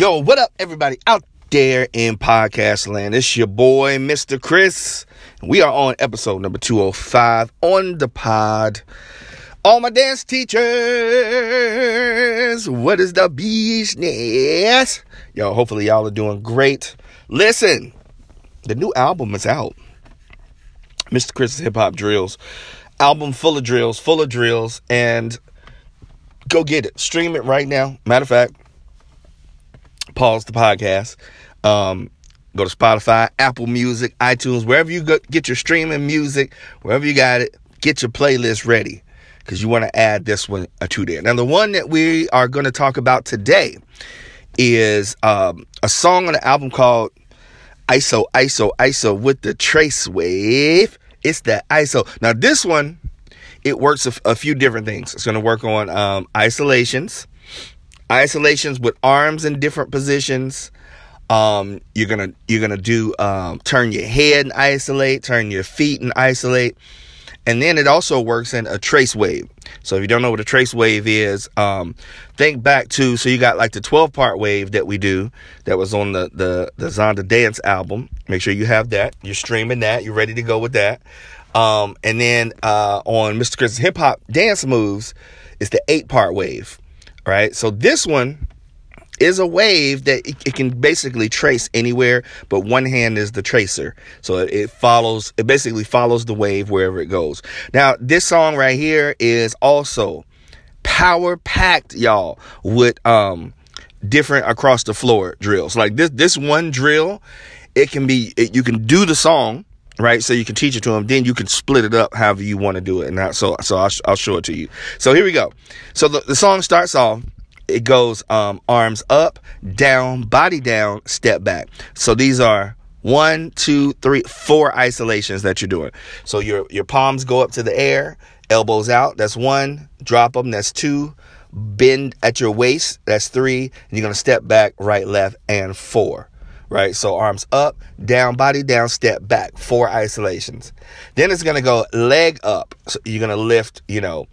Yo, what up, everybody out there in podcast land? It's your boy, Mr. Chris. We are on episode number 205 on the pod. All my dance teachers, what is the business? Yo, hopefully y'all are doing great. Listen, the new album is out. Mr. Chris's Hip Hop Drills. Album full of drills, full of drills, and go get it. Stream it right now. Matter of fact, pause the podcast. Um, go to Spotify, Apple Music, iTunes, wherever you go, get your streaming music, wherever you got it, get your playlist ready because you want to add this one or two there. Now, the one that we are going to talk about today is um, a song on the album called ISO, ISO, ISO with the Trace Wave. It's that ISO. Now, this one, it works a, a few different things. It's going to work on um, isolations, isolations with arms in different positions. Um, you're gonna you're gonna do um, turn your head and isolate, turn your feet and isolate, and then it also works in a trace wave. So if you don't know what a trace wave is, um, think back to so you got like the 12 part wave that we do that was on the the the Zonda Dance album. Make sure you have that. You're streaming that. You're ready to go with that. Um, and then uh, on Mr. Chris's Hip Hop Dance Moves, it's the eight part wave. Right. So this one is a wave that it, it, can basically trace anywhere, but one hand is the tracer. So it, it, follows, it basically follows the wave wherever it goes. Now, this song right here is also power packed, y'all, with um different across the floor drills. Like this, this one drill, it can be, it, you can do the song, right? So you can teach it to them. Then you can split it up however you want to do it. And that, so, so I'll, I'll show it to you. So here we go. So the, the song starts off it goes um, arms up, down, body down, step back. So these are one, two, three, four isolations that you're doing. So your your palms go up to the air, elbows out. That's one. Drop them. That's two. Bend at your waist. That's three. And you're gonna step back, right, left, and four. Right. So arms up, down, body down, step back. Four isolations. Then it's gonna go leg up. So you're gonna lift. You know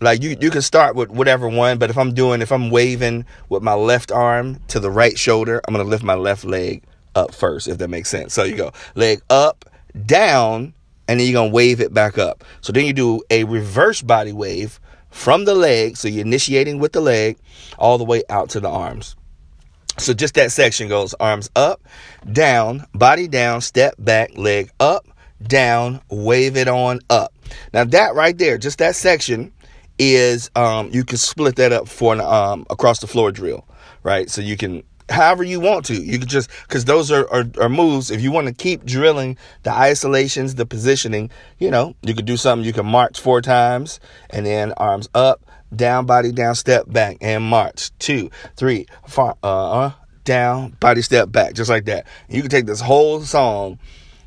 like you you can start with whatever one but if i'm doing if i'm waving with my left arm to the right shoulder i'm to lift my left leg up first if that makes sense so you go leg up down and then you're to wave it back up so then you do a reverse body wave from the leg so you're initiating with the leg all the way out to the arms so just that section goes arms up down body down step back leg up down wave it on up now that right there just that section is um, you can split that up for an um, across the floor drill, right? So you can however you want to. You can just because those are, are, are moves. If you want to keep drilling the isolations, the positioning, you know, you could do something. You can march four times and then arms up, down, body down, step back, and march two, three, four, uh, down, body step back, just like that. You can take this whole song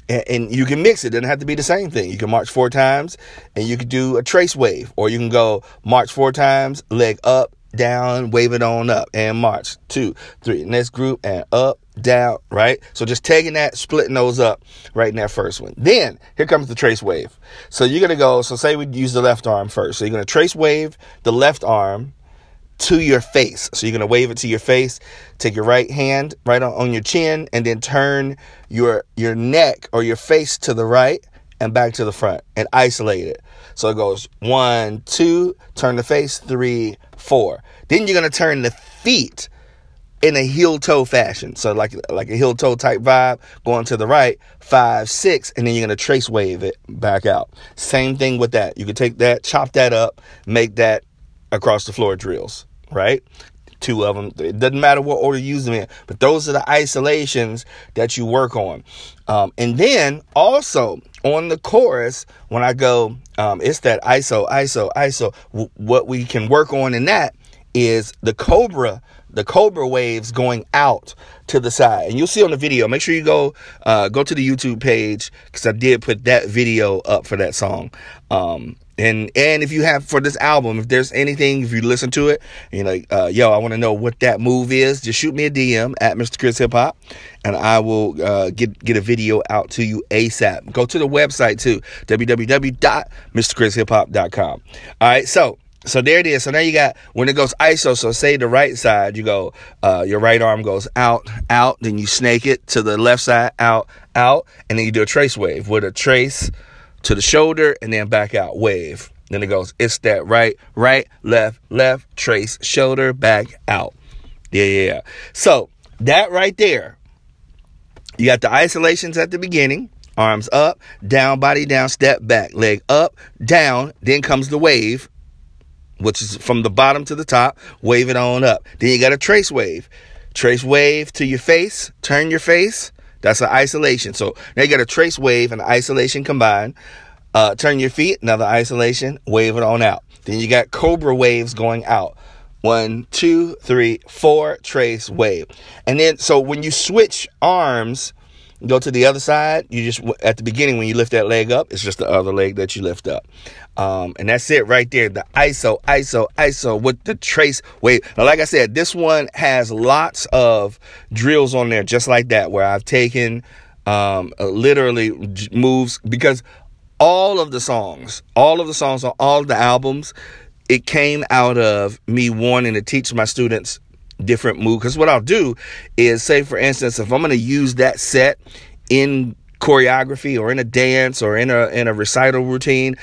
and, and you can mix it. It doesn't have to be the same thing. You can march four times and you can do a trace wave, or you can go march four times, leg up, down, wave it on up, and march two, three. Next group and up, down, right? So just taking that, splitting those up right in that first one. Then here comes the trace wave. So you're gonna go. So say we use the left arm first. So you're gonna trace wave the left arm to your face. So you're to wave it to your face. Take your right hand right on, on your chin and then turn your your neck or your face to the right and back to the front and isolate it. So it goes one, two, turn the face, three, four. Then you're to turn the feet in a heel toe fashion. So like like a heel toe type vibe going to the right, five, six, and then you're gonna trace wave it back out. Same thing with that. You can take that, chop that up, make that across the floor drills right? Two of them. It doesn't matter what order you use them in, but those are the isolations that you work on. Um, and then also on the chorus, when I go, um, it's that ISO, ISO, ISO. W- what we can work on in that is the cobra the cobra waves going out to the side and you'll see on the video make sure you go uh, go to the youtube page because i did put that video up for that song um, and and if you have for this album, if there's anything, if you listen to it, you know, uh, yo, I want to know what that move is. Just shoot me a DM at Mr. Chris Hip Hop, and I will uh, get get a video out to you asap. Go to the website too, www.mrchrishiphop.com. All right, so So there it is. So now you got when it goes ISO. So say the right side, you go, uh, your right arm goes out, out. Then you snake it to the left side, out, out, and then you do a trace wave with a trace to the shoulder and then back out wave. Then it goes, it's that right, right, left, left, trace, shoulder, back, out. Yeah, yeah, yeah. So that right there, you got the isolations at the beginning. Arms up, down, body down, step back, leg up, down. Then comes the wave which is from the bottom to the top, wave it on up. Then you got a trace wave. Trace wave to your face, turn your face. That's an isolation. So now you got a trace wave and isolation combined. Uh, turn your feet, another isolation, wave it on out. Then you got cobra waves going out. One, two, three, four, trace wave. And then, so when you switch arms, go to the other side, you just, at the beginning, when you lift that leg up, it's just the other leg that you lift up. Um, and that's it right there. The ISO, ISO, ISO with the trace wave. Now, like I said, this one has lots of drills on there, just like that, where I've taken um, uh, literally moves because all of the songs, all of the songs on all of the albums, it came out of me wanting to teach my students different moves. Because what I'll do is say, for instance, if I'm going to use that set in choreography or in a dance or in a in a recital routine,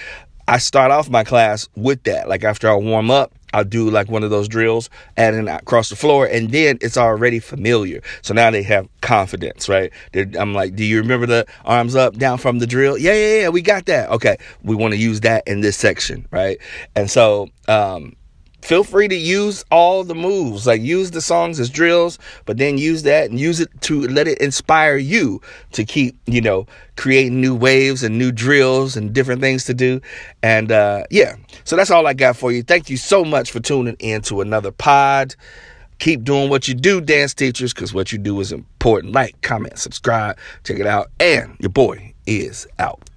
I start off my class with that. Like after I warm up, I'll do like one of those drills, adding across the floor, and then it's already familiar. So now they have confidence, right? They're, I'm like, do you remember the arms up, down from the drill? Yeah, yeah, yeah, we got that. Okay, we want to use that in this section, right? And so, um, feel free to use all the moves. Like use the songs as drills but then use that and use it to let it inspire you to keep you know creating new waves and new drills and different things to do. And uh yeah. So that's all i got for you. Thank you so much for tuning in to another pod. Keep doing what you do dance teachers because what you do is important. Like comment subscribe check it out. And your boy is out